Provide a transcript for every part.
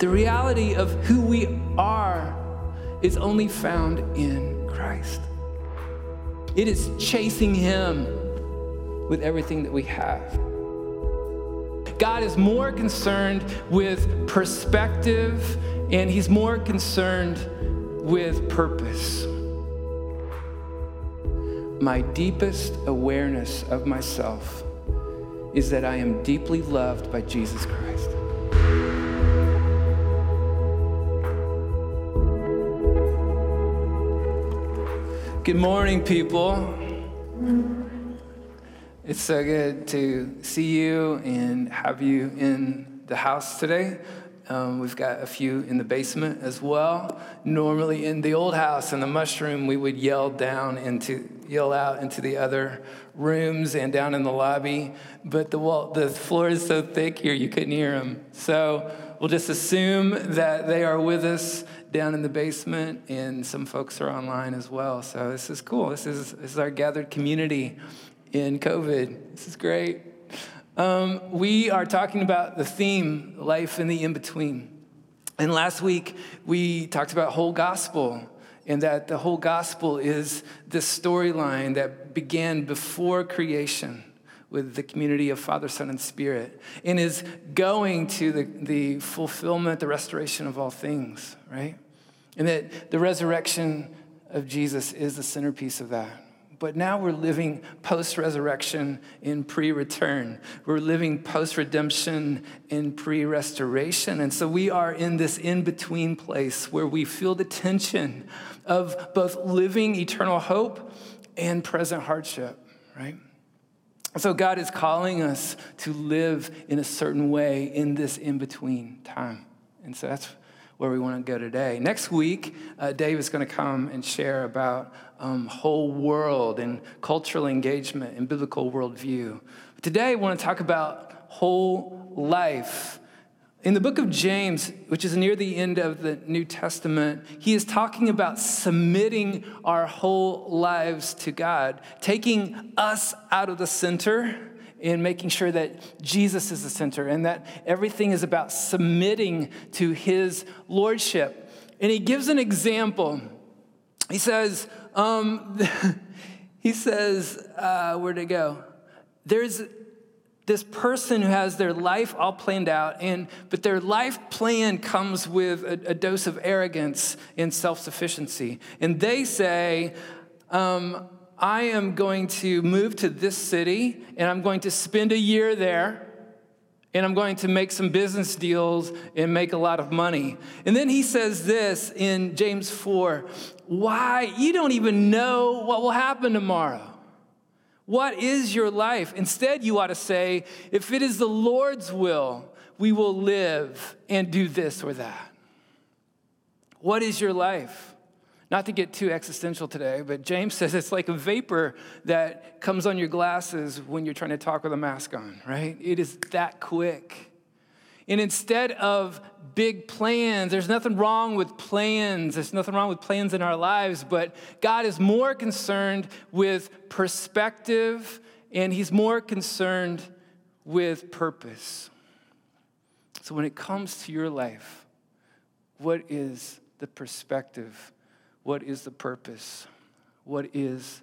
the reality of who we are is only found in Christ. It is chasing Him with everything that we have. God is more concerned with perspective and He's more concerned with purpose. My deepest awareness of myself is that I am deeply loved by Jesus Christ. Good morning, people. It's so good to see you and have you in the house today. Um, we've got a few in the basement as well. Normally, in the old house in the mushroom, we would yell down into, yell out into the other rooms and down in the lobby. But the wall, the floor is so thick here, you couldn't hear them. So we'll just assume that they are with us down in the basement, and some folks are online as well. So this is cool. This is, this is our gathered community in COVID. This is great. Um, we are talking about the theme, life in the in between. And last week, we talked about whole gospel, and that the whole gospel is this storyline that began before creation with the community of Father, Son, and Spirit, and is going to the, the fulfillment, the restoration of all things, right? And that the resurrection of Jesus is the centerpiece of that. But now we're living post resurrection in pre return. We're living post redemption in pre restoration. And so we are in this in between place where we feel the tension of both living eternal hope and present hardship, right? So God is calling us to live in a certain way in this in between time. And so that's where we want to go today. Next week, uh, Dave is going to come and share about um, whole world and cultural engagement and biblical worldview. But today, I want to talk about whole life. In the book of James, which is near the end of the New Testament, he is talking about submitting our whole lives to God, taking us out of the center and making sure that Jesus is the center and that everything is about submitting to his lordship. And he gives an example. He says, um, he says, uh, where'd it go? There's this person who has their life all planned out, and but their life plan comes with a, a dose of arrogance and self-sufficiency. And they say, um, I am going to move to this city and I'm going to spend a year there and I'm going to make some business deals and make a lot of money. And then he says this in James 4 Why? You don't even know what will happen tomorrow. What is your life? Instead, you ought to say, If it is the Lord's will, we will live and do this or that. What is your life? Not to get too existential today, but James says it's like a vapor that comes on your glasses when you're trying to talk with a mask on, right? It is that quick. And instead of big plans, there's nothing wrong with plans. There's nothing wrong with plans in our lives, but God is more concerned with perspective and He's more concerned with purpose. So when it comes to your life, what is the perspective what is the purpose? What is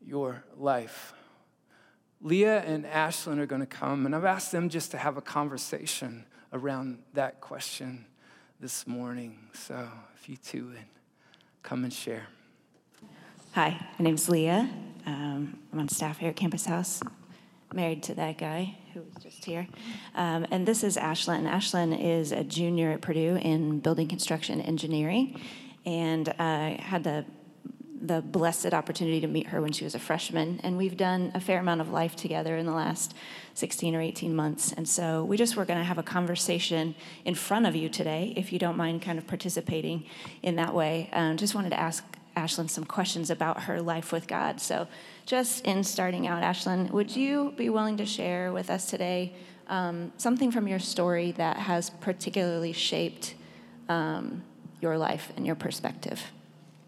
your life? Leah and Ashlyn are going to come, and I've asked them just to have a conversation around that question this morning. So if you two would come and share. Hi, my name's Leah. Um, I'm on staff here at Campus House, married to that guy who was just here. Um, and this is Ashlyn. Ashlyn is a junior at Purdue in building construction engineering and uh, had the the blessed opportunity to meet her when she was a freshman. And we've done a fair amount of life together in the last 16 or 18 months. And so we just were going to have a conversation in front of you today, if you don't mind kind of participating in that way. Um, just wanted to ask Ashlyn some questions about her life with God. So, just in starting out, Ashlyn, would you be willing to share with us today um, something from your story that has particularly shaped? Um, your life and your perspective.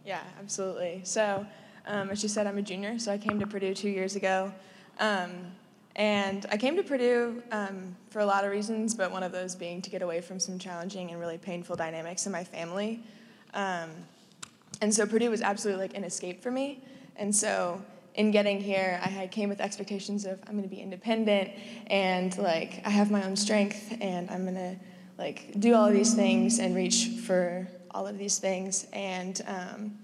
Yeah, absolutely. So, um, as you said, I'm a junior, so I came to Purdue two years ago. Um, And I came to Purdue um, for a lot of reasons, but one of those being to get away from some challenging and really painful dynamics in my family. Um, and so Purdue was absolutely like an escape for me. And so in getting here, I came with expectations of I'm going to be independent and like I have my own strength and I'm going to like do all these things and reach for all of these things. And um,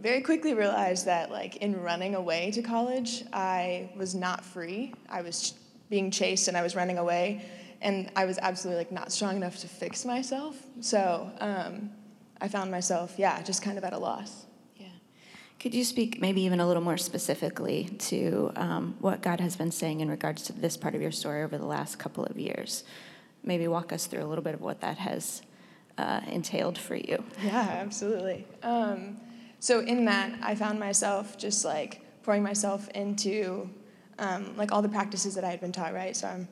very quickly realized that like in running away to college, I was not free. I was being chased and I was running away, and I was absolutely like not strong enough to fix myself. So um, I found myself, yeah, just kind of at a loss. Yeah. Could you speak maybe even a little more specifically to um, what God has been saying in regards to this part of your story over the last couple of years? Maybe walk us through a little bit of what that has uh, entailed for you. Yeah, absolutely. Um, so in that, I found myself just like pouring myself into um, like all the practices that I had been taught. Right, so I'm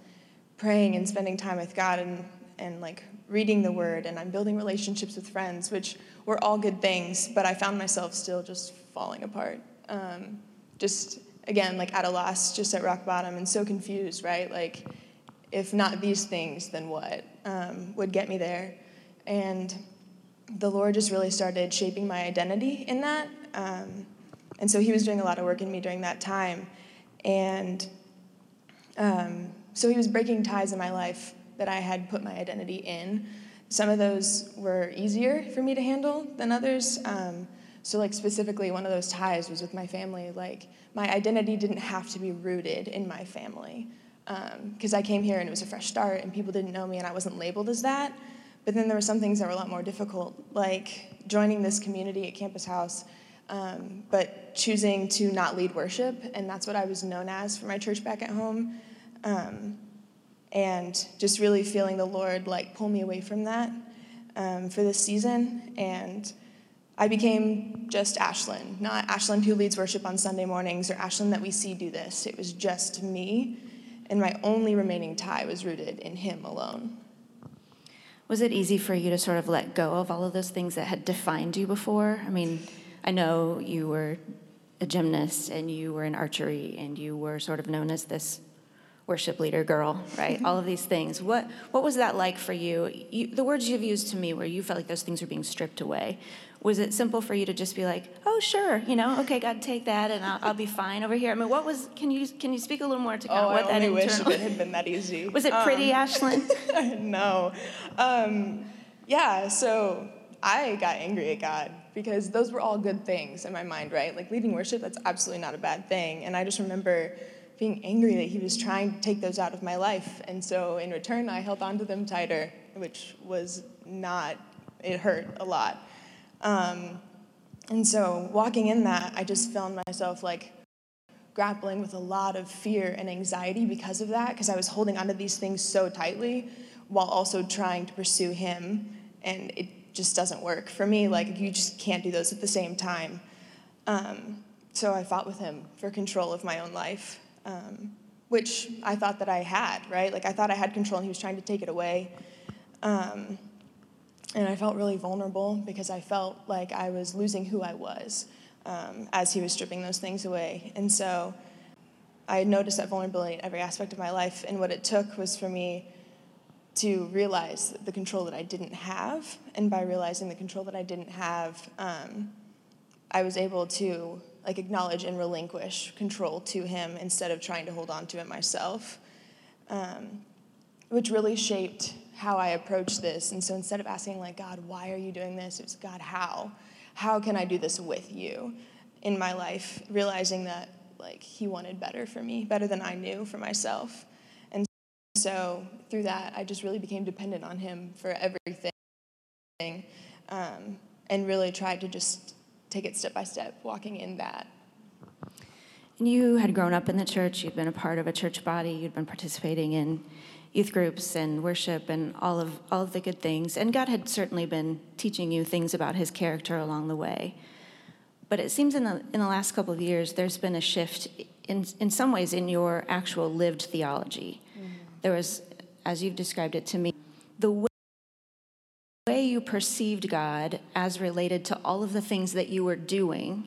praying and spending time with God and and like reading the Word, and I'm building relationships with friends, which were all good things. But I found myself still just falling apart. Um, just again, like at a loss, just at rock bottom, and so confused. Right, like if not these things, then what um, would get me there? And the Lord just really started shaping my identity in that. Um, and so He was doing a lot of work in me during that time. And um, so He was breaking ties in my life that I had put my identity in. Some of those were easier for me to handle than others. Um, so, like, specifically, one of those ties was with my family. Like, my identity didn't have to be rooted in my family. Because um, I came here and it was a fresh start, and people didn't know me, and I wasn't labeled as that. But then there were some things that were a lot more difficult, like joining this community at Campus House, um, but choosing to not lead worship, and that's what I was known as for my church back at home. Um, and just really feeling the Lord like pull me away from that um, for this season. And I became just Ashlyn, not Ashlyn who leads worship on Sunday mornings or Ashlyn that we see do this. It was just me, and my only remaining tie was rooted in Him alone. Was it easy for you to sort of let go of all of those things that had defined you before? I mean, I know you were a gymnast and you were in archery and you were sort of known as this worship leader girl, right? all of these things. What what was that like for you? you? The words you've used to me, where you felt like those things were being stripped away. Was it simple for you to just be like, "Oh, sure, you know, okay, God, take that, and I'll, I'll be fine over here"? I mean, what was? Can you can you speak a little more to oh, what I that wish internal? it had been that easy. was it pretty, um, Ashlyn? no, um, yeah. So I got angry at God because those were all good things in my mind, right? Like leading worship, that's absolutely not a bad thing, and I just remember being angry that he was trying to take those out of my life. And so in return, I held on to them tighter, which was not, it hurt a lot. Um, and so walking in that, I just found myself like grappling with a lot of fear and anxiety because of that, because I was holding onto these things so tightly while also trying to pursue him. And it just doesn't work. For me, like, you just can't do those at the same time. Um, so I fought with him for control of my own life um, which I thought that I had, right? Like I thought I had control and he was trying to take it away. Um, and I felt really vulnerable because I felt like I was losing who I was um, as he was stripping those things away. And so I noticed that vulnerability in every aspect of my life. And what it took was for me to realize the control that I didn't have. And by realizing the control that I didn't have, um, I was able to like acknowledge and relinquish control to him instead of trying to hold on to it myself, um, which really shaped how I approach this. And so instead of asking like God, why are you doing this? It was God, how? How can I do this with you in my life? Realizing that like He wanted better for me, better than I knew for myself. And so through that, I just really became dependent on Him for everything, um, and really tried to just take it step by step, walking in that. And you had grown up in the church, you'd been a part of a church body, you'd been participating in youth groups and worship and all of all of the good things. And God had certainly been teaching you things about his character along the way. But it seems in the in the last couple of years there's been a shift in in some ways in your actual lived theology. Mm-hmm. There was as you've described it to me, the way way you perceived God as related to all of the things that you were doing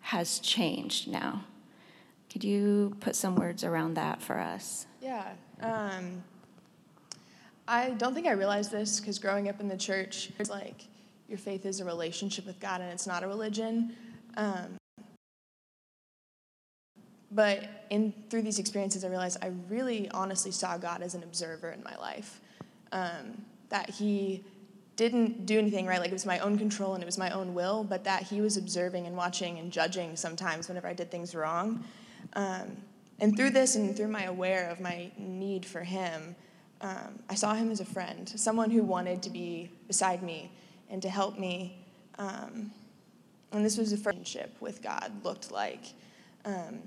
has changed now. Could you put some words around that for us? Yeah. Um, I don't think I realized this because growing up in the church, it's like your faith is a relationship with God and it's not a religion. Um, but in through these experiences, I realized I really honestly saw God as an observer in my life. Um, that He didn't do anything right, like it was my own control and it was my own will, but that He was observing and watching and judging sometimes whenever I did things wrong. Um, and through this and through my aware of my need for Him, um, I saw Him as a friend, someone who wanted to be beside me and to help me. Um, and this was a friendship with God looked like. Um,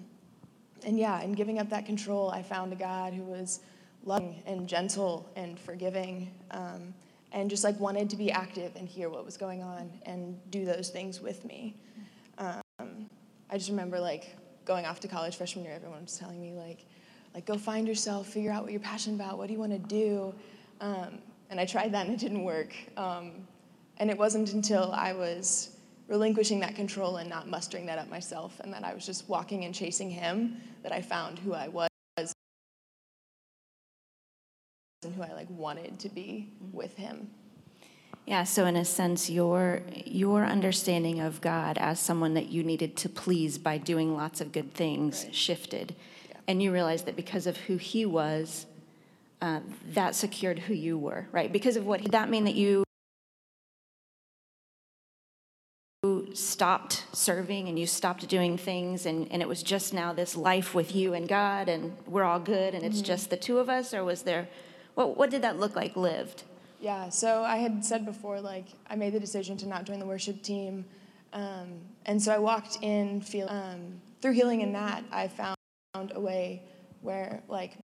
and yeah, in giving up that control, I found a God who was loving and gentle and forgiving, um, and just like wanted to be active and hear what was going on and do those things with me. Um, I just remember like going off to college freshman year, everyone was telling me like, like go find yourself, figure out what you're passionate about, what do you want to do, um, and I tried that and it didn't work. Um, and it wasn't until I was relinquishing that control and not mustering that up myself, and that I was just walking and chasing Him, that I found who I was and who I like wanted to be with Him. Yeah, so in a sense, your your understanding of God as someone that you needed to please by doing lots of good things Right. shifted, Yeah. and you realized that because of who He was, uh, that secured who you were, right? Because of what did that mean that you stopped serving and you stopped doing things, and, and it was just now this life with you and God, and we're all good, and it's just the two of us, or was there, what what did that look like lived? Yeah, so I had said before, like, I made the decision to not join the worship team. Um, and so I walked in um, through healing in that, I found a way where, like,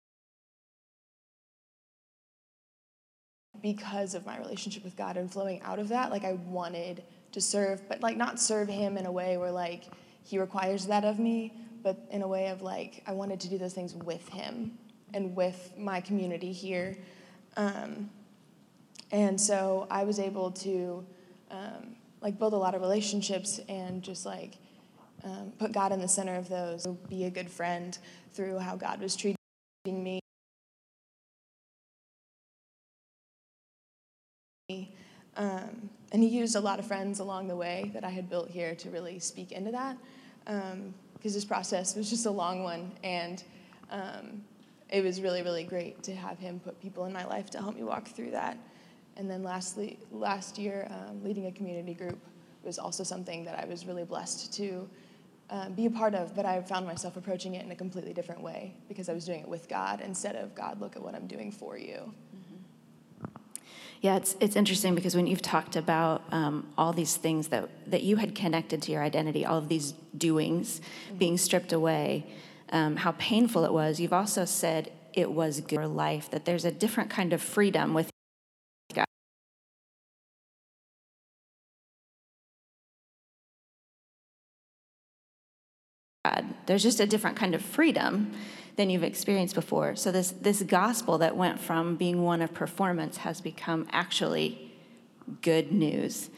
because of my relationship with God and flowing out of that, like, I wanted to serve, but, like, not serve Him in a way where, like, He requires that of me, but in a way of, like, I wanted to do those things with Him and with my community here. Um, and so I was able to um, like build a lot of relationships and just like um, put God in the center of those. Be a good friend through how God was treating me. Um, and he used a lot of friends along the way that I had built here to really speak into that. Because this process was just a long one. And um, it was really, really great to have him put people in my life to help me walk through that. And then lastly, last year, um, leading a community group was also something that I was really blessed to uh, be a part of, but I found myself approaching it in a completely different way because I was doing it with God instead of God, look at what I'm doing for you. Yeah, it's, it's interesting because when you've talked about um, all these things that, that you had connected to your identity, all of these doings being stripped away, um, how painful it was, you've also said it was good for life, that there's a different kind of freedom with There's just a different kind of freedom than you've experienced before. So this this gospel that went from being one of performance has become actually good news,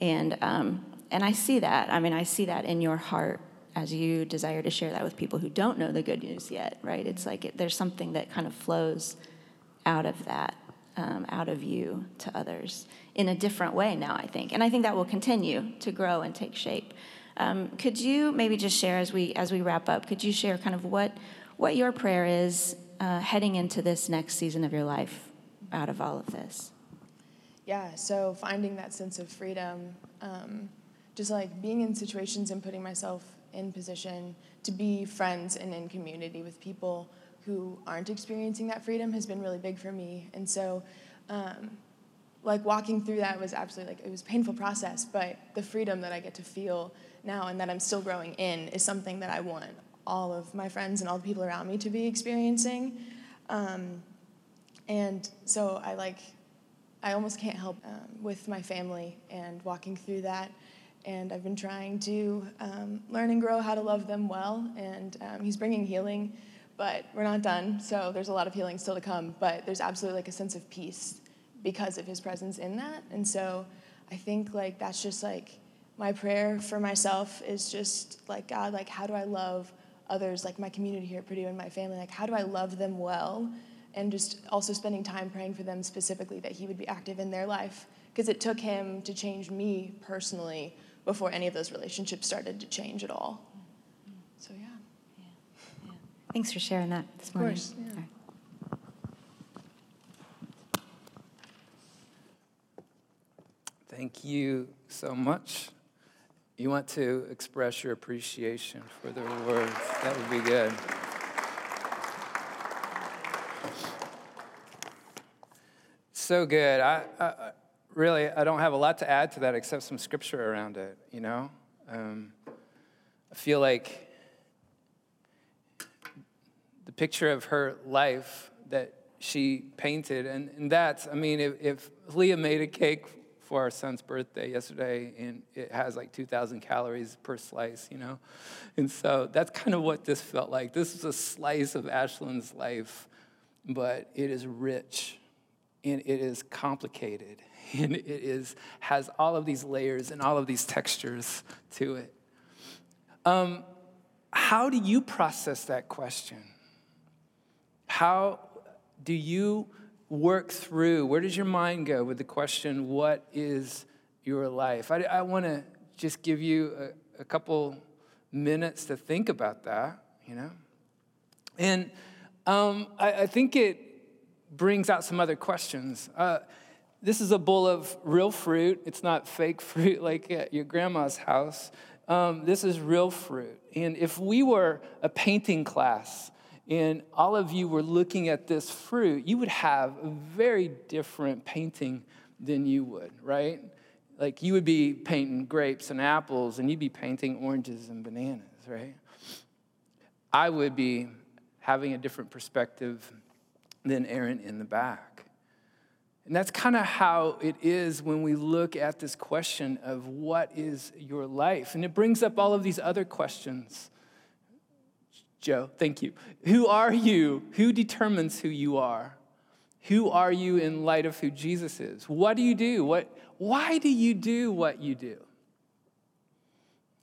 and um, and I see that. I mean, I see that in your heart as you desire to share that with people who don't know the good news yet. Right? It's like it, there's something that kind of flows out of that, um, out of you to others in a different way now. I think, and I think that will continue to grow and take shape. Um, could you maybe just share as we as we wrap up? Could you share kind of what what your prayer is uh, heading into this next season of your life out of all of this? Yeah, so finding that sense of freedom, um, just like being in situations and putting myself in position to be friends and in community with people who aren't experiencing that freedom has been really big for me. And so, um, like walking through that was absolutely like it was a painful process, but the freedom that I get to feel now and that I'm still growing in is something that I want all of my friends and all the people around me to be experiencing. Um, and so I like, I almost can't help um, with my family and walking through that. And I've been trying to um, learn and grow how to love them well. And um, he's bringing healing, but we're not done. So there's a lot of healing still to come. But there's absolutely like a sense of peace because of his presence in that. And so I think like that's just like my prayer for myself is just like God, like how do I love others, like my community here at Purdue and my family, like how do I love them well? And just also spending time praying for them specifically that He would be active in their life. Because it took Him to change me personally before any of those relationships started to change at all. So, yeah. yeah. yeah. Thanks for sharing that this morning. Of course. Yeah. Thank you so much. You want to express your appreciation for the words. That would be good. So good. I, I, really, I don't have a lot to add to that except some scripture around it, you know? Um, I feel like the picture of her life that she painted, and, and that's, I mean, if, if Leah made a cake for our son's birthday yesterday, and it has like 2,000 calories per slice, you know? And so that's kind of what this felt like. This is a slice of Ashlyn's life, but it is rich and it is complicated and it is, has all of these layers and all of these textures to it. Um, how do you process that question? How do you work through? Where does your mind go with the question, What is your life? I, I want to just give you a, a, couple minutes to think about that, you know? And um, I, I, think it brings out some other questions. Uh, this is a bowl of real fruit. It's not fake fruit like at your grandma's house. Um, this is real fruit. And if we were a painting class, and all of you were looking at this fruit, you would have a very different painting than you would, right? Like you would be painting grapes and apples, and you'd be painting oranges and bananas, right? I would be having a different perspective than Aaron in the back. And that's kind of how it is when we look at this question of what is your life. And it brings up all of these other questions Joe, thank you. Who are you? Who determines who you are? Who are you in light of who Jesus is? What do you do? What, why do you do what you do?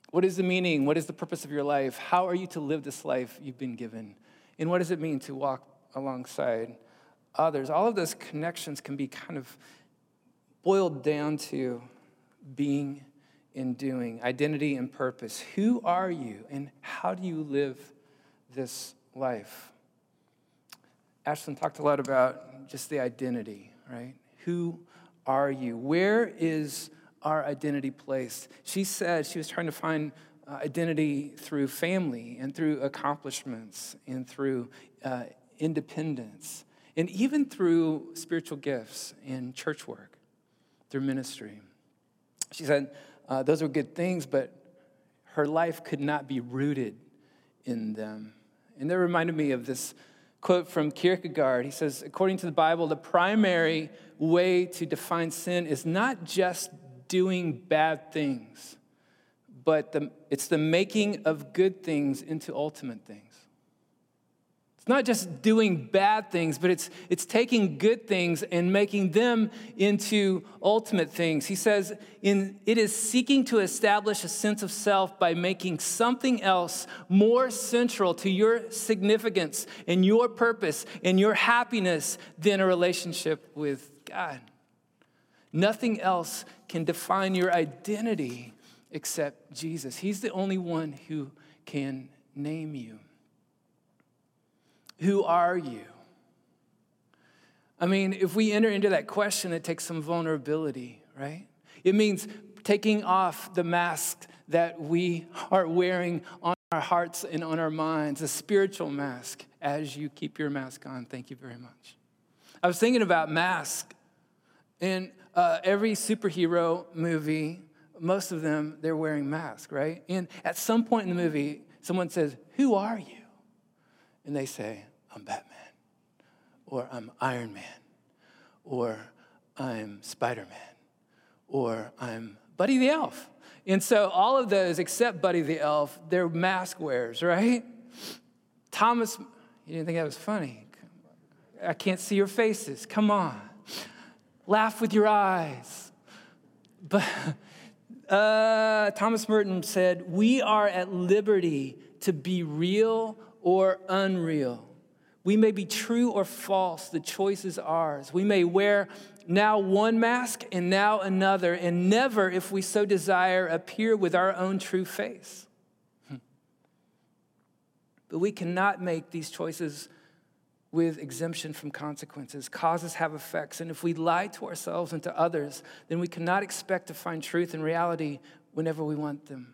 What is the meaning? What is the purpose of your life? How are you to live this life you've been given? And what does it mean to walk alongside others? All of those connections can be kind of boiled down to being and doing, identity and purpose. Who are you and how do you live this life. Ashlyn talked a lot about just the identity, right? Who are you? Where is our identity placed? She said she was trying to find uh, identity through family and through accomplishments and through uh, independence and even through spiritual gifts and church work, through ministry. She said uh, those were good things, but her life could not be rooted in them. And that reminded me of this quote from Kierkegaard. He says, according to the Bible, the primary way to define sin is not just doing bad things, but the, it's the making of good things into ultimate things. It's not just doing bad things, but it's, it's taking good things and making them into ultimate things. He says, in, it is seeking to establish a sense of self by making something else more central to your significance and your purpose and your happiness than a relationship with God. Nothing else can define your identity except Jesus. He's the only one who can name you. Who are you? I mean, if we enter into that question, it takes some vulnerability, right? It means taking off the mask that we are wearing on our hearts and on our minds, a spiritual mask, as you keep your mask on. Thank you very much. I was thinking about mask. In uh, every superhero movie, most of them, they're wearing masks, right? And at some point in the movie, someone says, Who are you? And they say, I'm Batman, or I'm Iron Man, or I'm Spider Man, or I'm Buddy the Elf. And so all of those, except Buddy the Elf, they're mask wearers, right? Thomas, you didn't think that was funny? I can't see your faces. Come on. Laugh with your eyes. But uh, Thomas Merton said, We are at liberty to be real or unreal. We may be true or false, the choice is ours. We may wear now one mask and now another, and never, if we so desire, appear with our own true face. Hmm. But we cannot make these choices with exemption from consequences. Causes have effects, and if we lie to ourselves and to others, then we cannot expect to find truth and reality whenever we want them.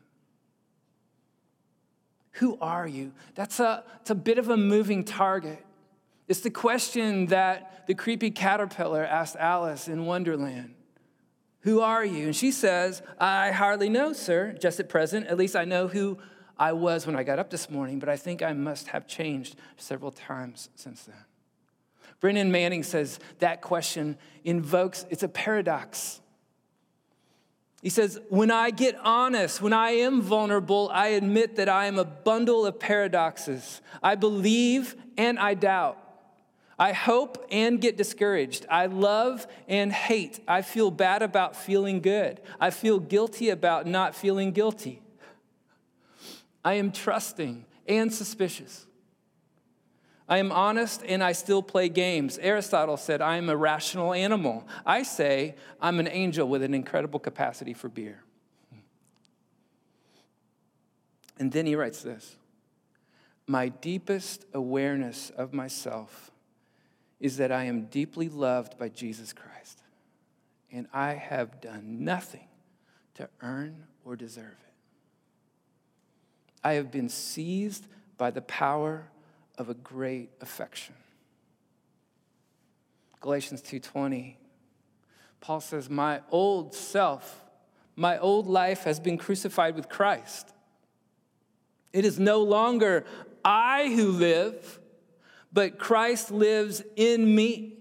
Who are you? That's a, it's a bit of a moving target. It's the question that the creepy caterpillar asked Alice in Wonderland Who are you? And she says, I hardly know, sir, just at present. At least I know who I was when I got up this morning, but I think I must have changed several times since then. Brennan Manning says that question invokes, it's a paradox. He says, When I get honest, when I am vulnerable, I admit that I am a bundle of paradoxes. I believe and I doubt. I hope and get discouraged. I love and hate. I feel bad about feeling good. I feel guilty about not feeling guilty. I am trusting and suspicious. I am honest and I still play games. Aristotle said, I am a rational animal. I say, I'm an angel with an incredible capacity for beer. And then he writes this My deepest awareness of myself is that I am deeply loved by Jesus Christ, and I have done nothing to earn or deserve it. I have been seized by the power of a great affection. Galatians 2:20 Paul says, "My old self, my old life has been crucified with Christ. It is no longer I who live, but Christ lives in me.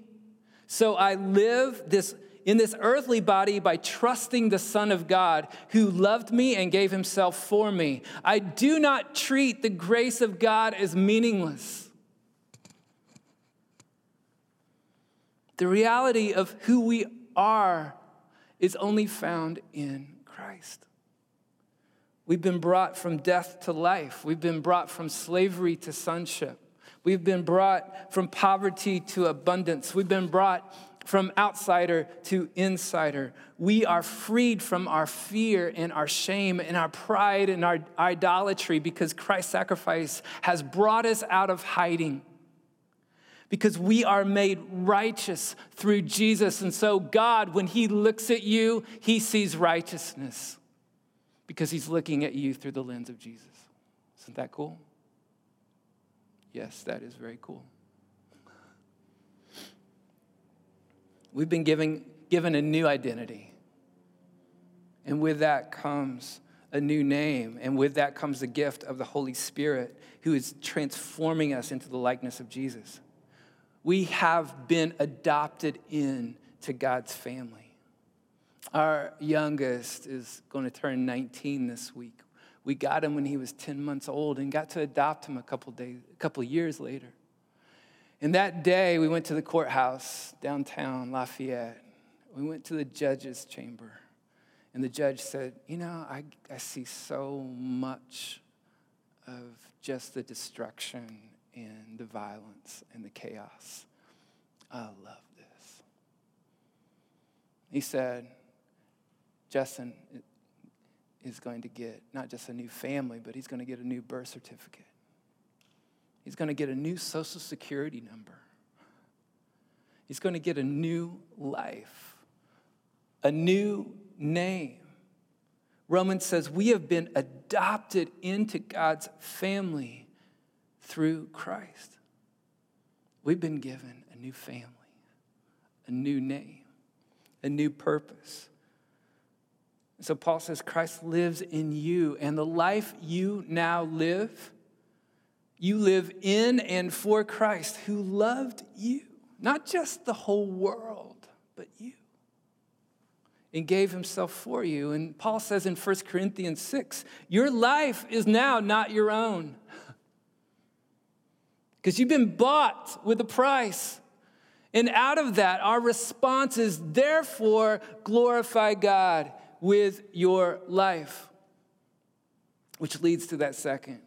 So I live this in this earthly body by trusting the Son of God who loved me and gave himself for me. I do not treat the grace of God as meaningless. The reality of who we are is only found in Christ. We've been brought from death to life. We've been brought from slavery to sonship. We've been brought from poverty to abundance. We've been brought from outsider to insider. We are freed from our fear and our shame and our pride and our idolatry because Christ's sacrifice has brought us out of hiding. Because we are made righteous through Jesus. And so, God, when He looks at you, He sees righteousness because He's looking at you through the lens of Jesus. Isn't that cool? Yes, that is very cool. We've been given, given a new identity. And with that comes a new name. And with that comes the gift of the Holy Spirit, who is transforming us into the likeness of Jesus. We have been adopted in to God's family. Our youngest is going to turn 19 this week. We got him when he was 10 months old and got to adopt him a couple days, a couple years later. And that day, we went to the courthouse downtown Lafayette. We went to the judge's chamber. And the judge said, You know, I, I see so much of just the destruction and the violence and the chaos. I love this. He said, Justin, is going to get not just a new family, but he's going to get a new birth certificate. He's going to get a new social security number. He's going to get a new life, a new name. Romans says we have been adopted into God's family through Christ. We've been given a new family, a new name, a new purpose. So Paul says, Christ lives in you, and the life you now live, you live in and for Christ who loved you, not just the whole world, but you, and gave himself for you. And Paul says in 1 Corinthians 6, your life is now not your own. Because you've been bought with a price. And out of that, our response is therefore glorify God with your life. Which leads to that second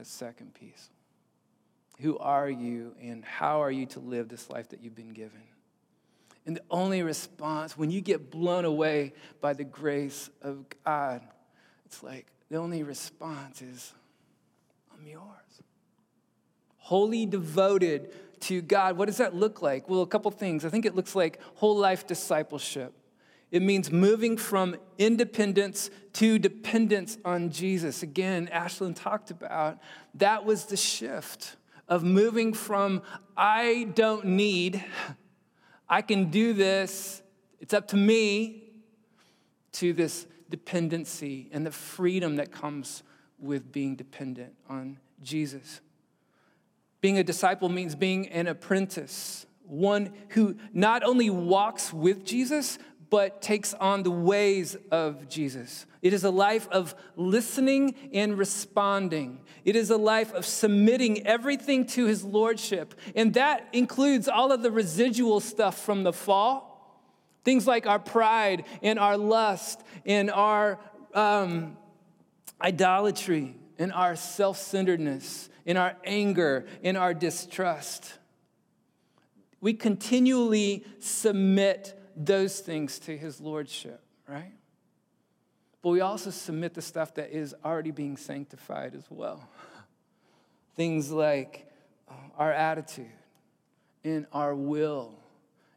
a second piece. Who are you and how are you to live this life that you've been given? And the only response, when you get blown away by the grace of God, it's like the only response is, I'm yours. Wholly devoted to God. What does that look like? Well, a couple things. I think it looks like whole life discipleship. It means moving from independence to dependence on Jesus. Again, Ashlyn talked about that was the shift of moving from I don't need, I can do this, it's up to me, to this dependency and the freedom that comes with being dependent on Jesus. Being a disciple means being an apprentice, one who not only walks with Jesus, but takes on the ways of Jesus. It is a life of listening and responding. It is a life of submitting everything to his lordship. And that includes all of the residual stuff from the fall. Things like our pride and our lust and our um, idolatry and our self centeredness and our anger, and our distrust. We continually submit those things to his lordship, right? But we also submit the stuff that is already being sanctified as well. Things like uh, our attitude, in our will,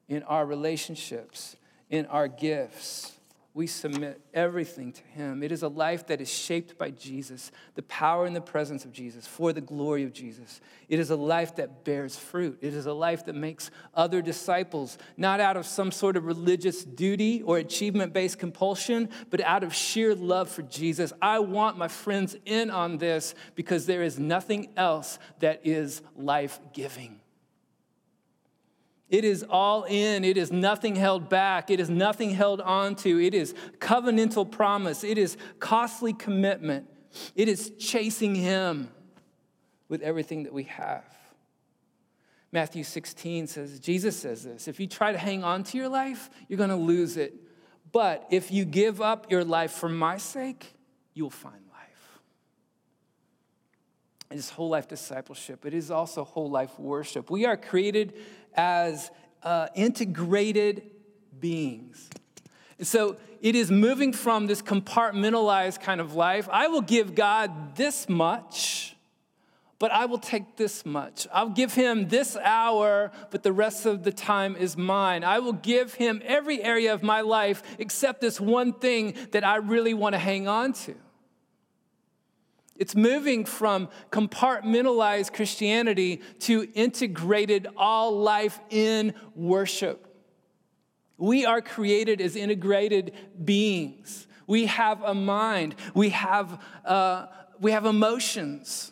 in our relationships, in our gifts we submit everything to Him. It is a life that is shaped by Jesus, the power and the presence of Jesus, for the glory of Jesus. It is a life that bears fruit. It is a life that makes other disciples, not out of some sort of religious duty or achievement based compulsion, but out of sheer love for Jesus. I want my friends in on this because there is nothing else that is life giving. It is all in. It is nothing held back. It is nothing held onto. It is covenantal promise. It is costly commitment. It is chasing Him with everything that we have. Matthew 16 says, Jesus says this if you try to hang on to your life, you're going to lose it. But if you give up your life for my sake, you'll find life. It is whole life discipleship. It is also whole life worship. We are created as uh, integrated beings. so it is moving from this compartmentalized kind of life. I will give God this much, but I will take this much. I'll give him this hour, but the rest of the time is mine. I will give him every area of my life except this one thing that I really want to hang on to. It's moving from compartmentalized Christianity to integrated all life in worship. We are created as integrated beings. We have a mind, we have, uh, we have emotions,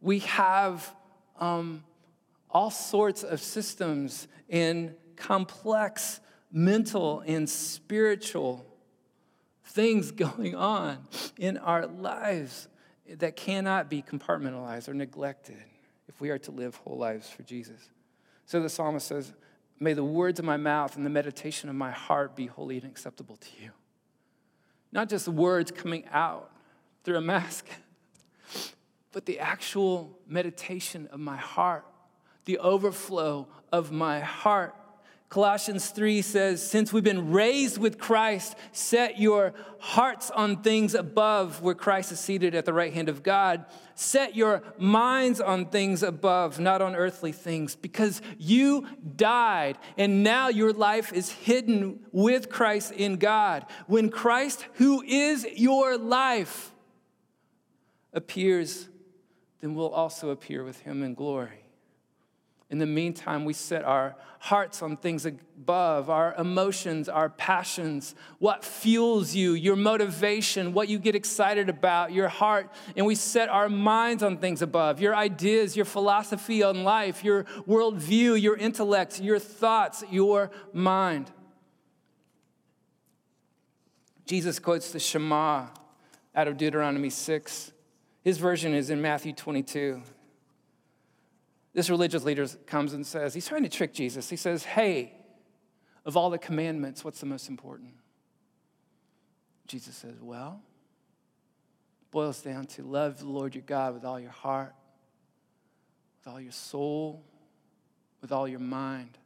we have um, all sorts of systems and complex mental and spiritual things going on in our lives that cannot be compartmentalized or neglected if we are to live whole lives for Jesus. So the psalmist says, May the words of my mouth and the meditation of my heart be holy and acceptable to you. Not just words coming out through a mask, but the actual meditation of my heart, the overflow of my heart Colossians 3 says, Since we've been raised with Christ, set your hearts on things above where Christ is seated at the right hand of God. Set your minds on things above, not on earthly things, because you died and now your life is hidden with Christ in God. When Christ, who is your life, appears, then we'll also appear with him in glory. In the meantime, we set our hearts on things above, our emotions, our passions, what fuels you, your motivation, what you get excited about, your heart, and we set our minds on things above, your ideas, your philosophy on life, your worldview, your intellect, your thoughts, your mind. Jesus quotes the Shema out of Deuteronomy 6. His version is in Matthew 22. This religious leader comes and says, he's trying to trick Jesus. He says, Hey, of all the commandments, what's the most important? Jesus says, Well, boils down to love the Lord your God with all your heart, with all your soul, with all your mind,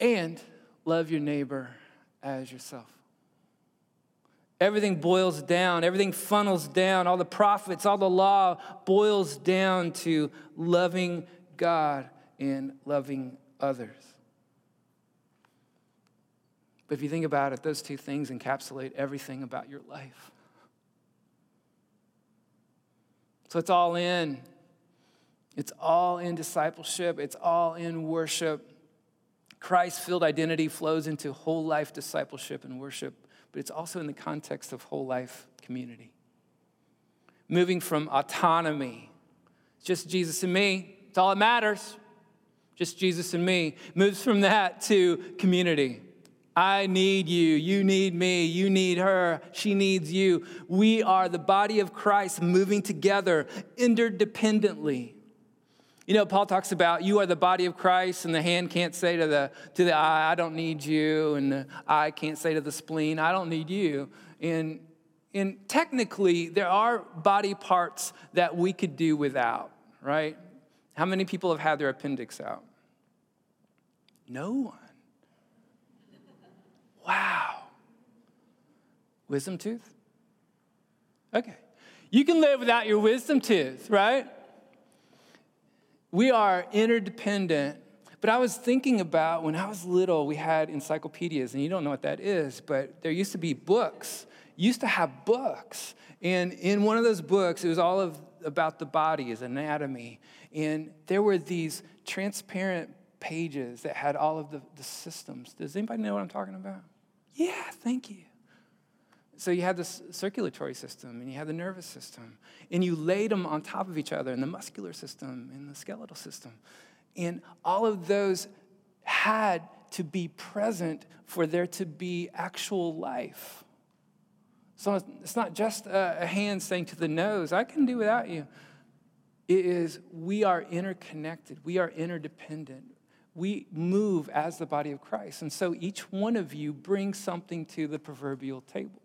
and love your neighbor as yourself. Everything boils down, everything funnels down, all the prophets, all the law boils down to loving God and loving others. But if you think about it, those two things encapsulate everything about your life. So it's all in. It's all in discipleship, it's all in worship. Christ filled identity flows into whole life discipleship and worship, but it's also in the context of whole life community. Moving from autonomy, just Jesus and me, it's all that matters, just Jesus and me, moves from that to community. I need you. You need me. You need her. She needs you. We are the body of Christ moving together interdependently. You know, Paul talks about you are the body of Christ, and the hand can't say to the, to the eye, I don't need you, and the eye can't say to the spleen, I don't need you. And, and technically, there are body parts that we could do without, right? How many people have had their appendix out? No one. Wow. Wisdom tooth? Okay. You can live without your wisdom tooth, right? We are interdependent. But I was thinking about when I was little, we had encyclopedias, and you don't know what that is, but there used to be books. Used to have books. And in one of those books, it was all of about the body, as anatomy. And there were these transparent pages that had all of the, the systems. Does anybody know what I'm talking about? Yeah, thank you. So you had this circulatory system and you had the nervous system, and you laid them on top of each other, and the muscular system and the skeletal system. And all of those had to be present for there to be actual life. So it's not just a hand saying to the nose, I can do without you. It is, we are interconnected, we are interdependent we move as the body of Christ. And so each one of you brings something to the proverbial table.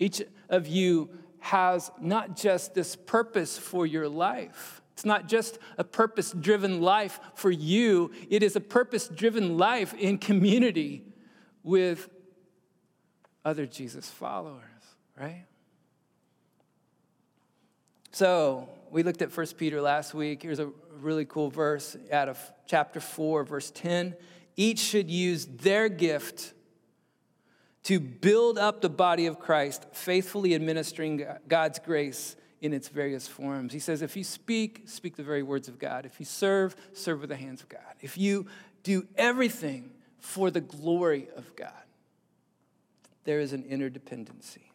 Each of you has not just this purpose for your life. It's not just a purpose driven life for you, it is a purpose driven life in community with other Jesus followers, right? So, we looked at 1 Peter last week. Here's a really cool verse out of chapter 4, verse 10. Each should use their gift to build up the body of Christ, faithfully administering God's grace in its various forms. He says, if you speak, speak the very words of God. If you serve, serve with the hands of God. If you do everything for the glory of God, there is an interdependency.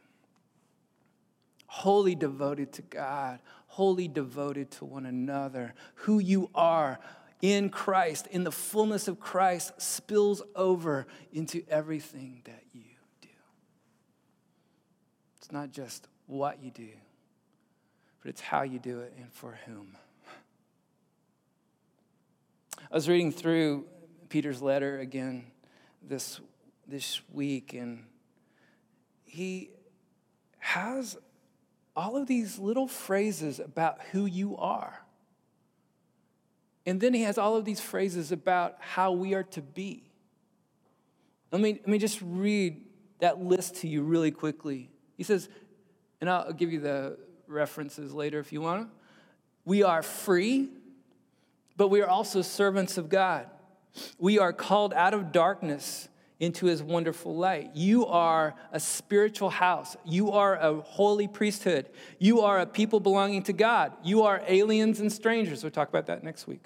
Wholly devoted to God, wholly devoted to one another. Who you are in Christ, in the fullness of Christ, spills over into everything that. It's not just what you do, but it's how you do it and for whom. I was reading through Peter's letter again this, this week, and he has all of these little phrases about who you are. And then he has all of these phrases about how we are to be. Let me, let me just read that list to you really quickly. He says, and I'll give you the references later if you want. to. We are free, but we are also servants of God. We are called out of darkness into his wonderful light. You are a spiritual house. You are a holy priesthood. You are a people belonging to God. You are aliens and strangers. We'll talk about that next week.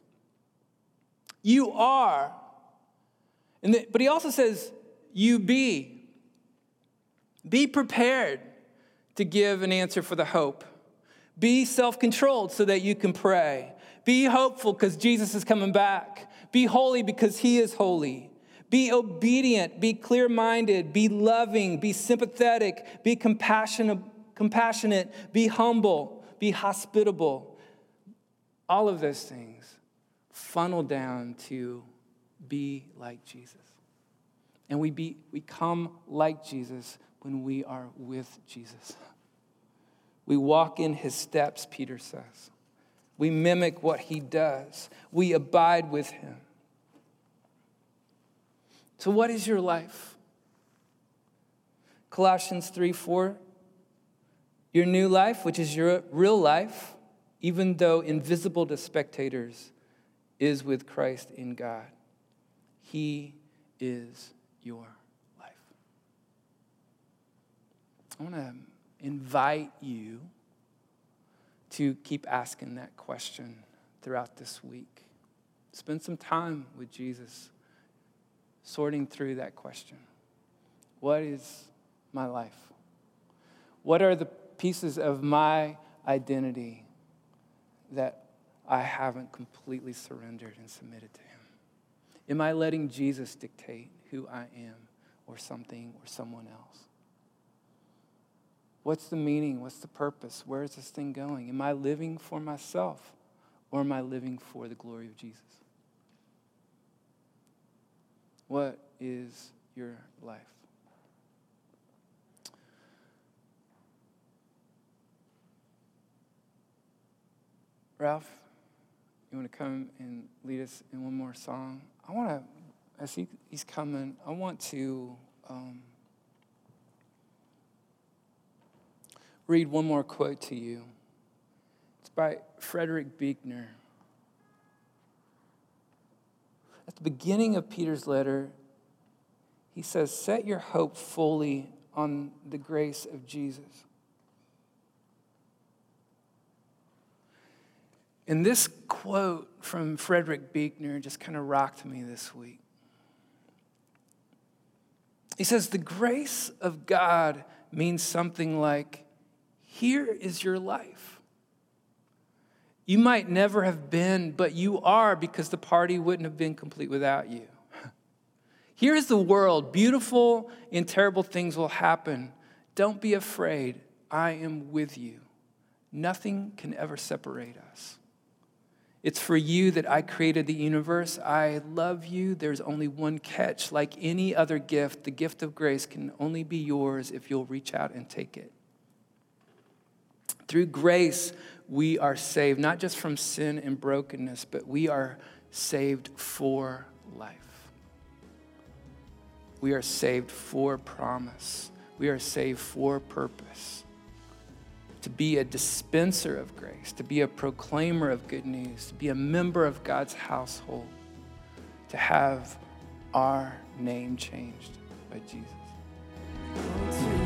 You are. The, but he also says, you be. Be prepared to give an answer for the hope. Be self controlled so that you can pray. Be hopeful because Jesus is coming back. Be holy because he is holy. Be obedient, be clear minded, be loving, be sympathetic, be compassionate, compassionate, be humble, be hospitable. All of those things funnel down to be like Jesus. And we be, we come like Jesus when we are with Jesus. We walk in his steps, Peter says. We mimic what he does. We abide with him. So, what is your life? Colossians 3 4. Your new life, which is your real life, even though invisible to spectators, is with Christ in God. He is your life. I want to invite you to keep asking that question throughout this week. Spend some time with Jesus sorting through that question. What is my life? What are the pieces of my identity that I haven't completely surrendered and submitted to Him? Am I letting Jesus dictate who I am or something or someone else? What's the meaning? What's the purpose? Where is this thing going? Am I living for myself or am I living for the glory of Jesus? What is your life? Ralph, you want to come and lead us in one more song? I want to, as he, he's coming, I want to um, read one more quote to you. It's by Frederick Buechner. At the beginning of Peter's letter, he says, Set your hope fully on the grace of Jesus. And this quote from Frederick Buechner just kind of rocked me this week. He says, The grace of God means something like, Here is your life. You might never have been, but you are because the party wouldn't have been complete without you. Here's the world. Beautiful and terrible things will happen. Don't be afraid. I am with you. Nothing can ever separate us. It's for you that I created the universe. I love you. There's only one catch. Like any other gift, the gift of grace can only be yours if you'll reach out and take it. Through grace, we are saved, not just from sin and brokenness, but we are saved for life. We are saved for promise. We are saved for purpose to be a dispenser of grace, to be a proclaimer of good news, to be a member of God's household, to have our name changed by Jesus.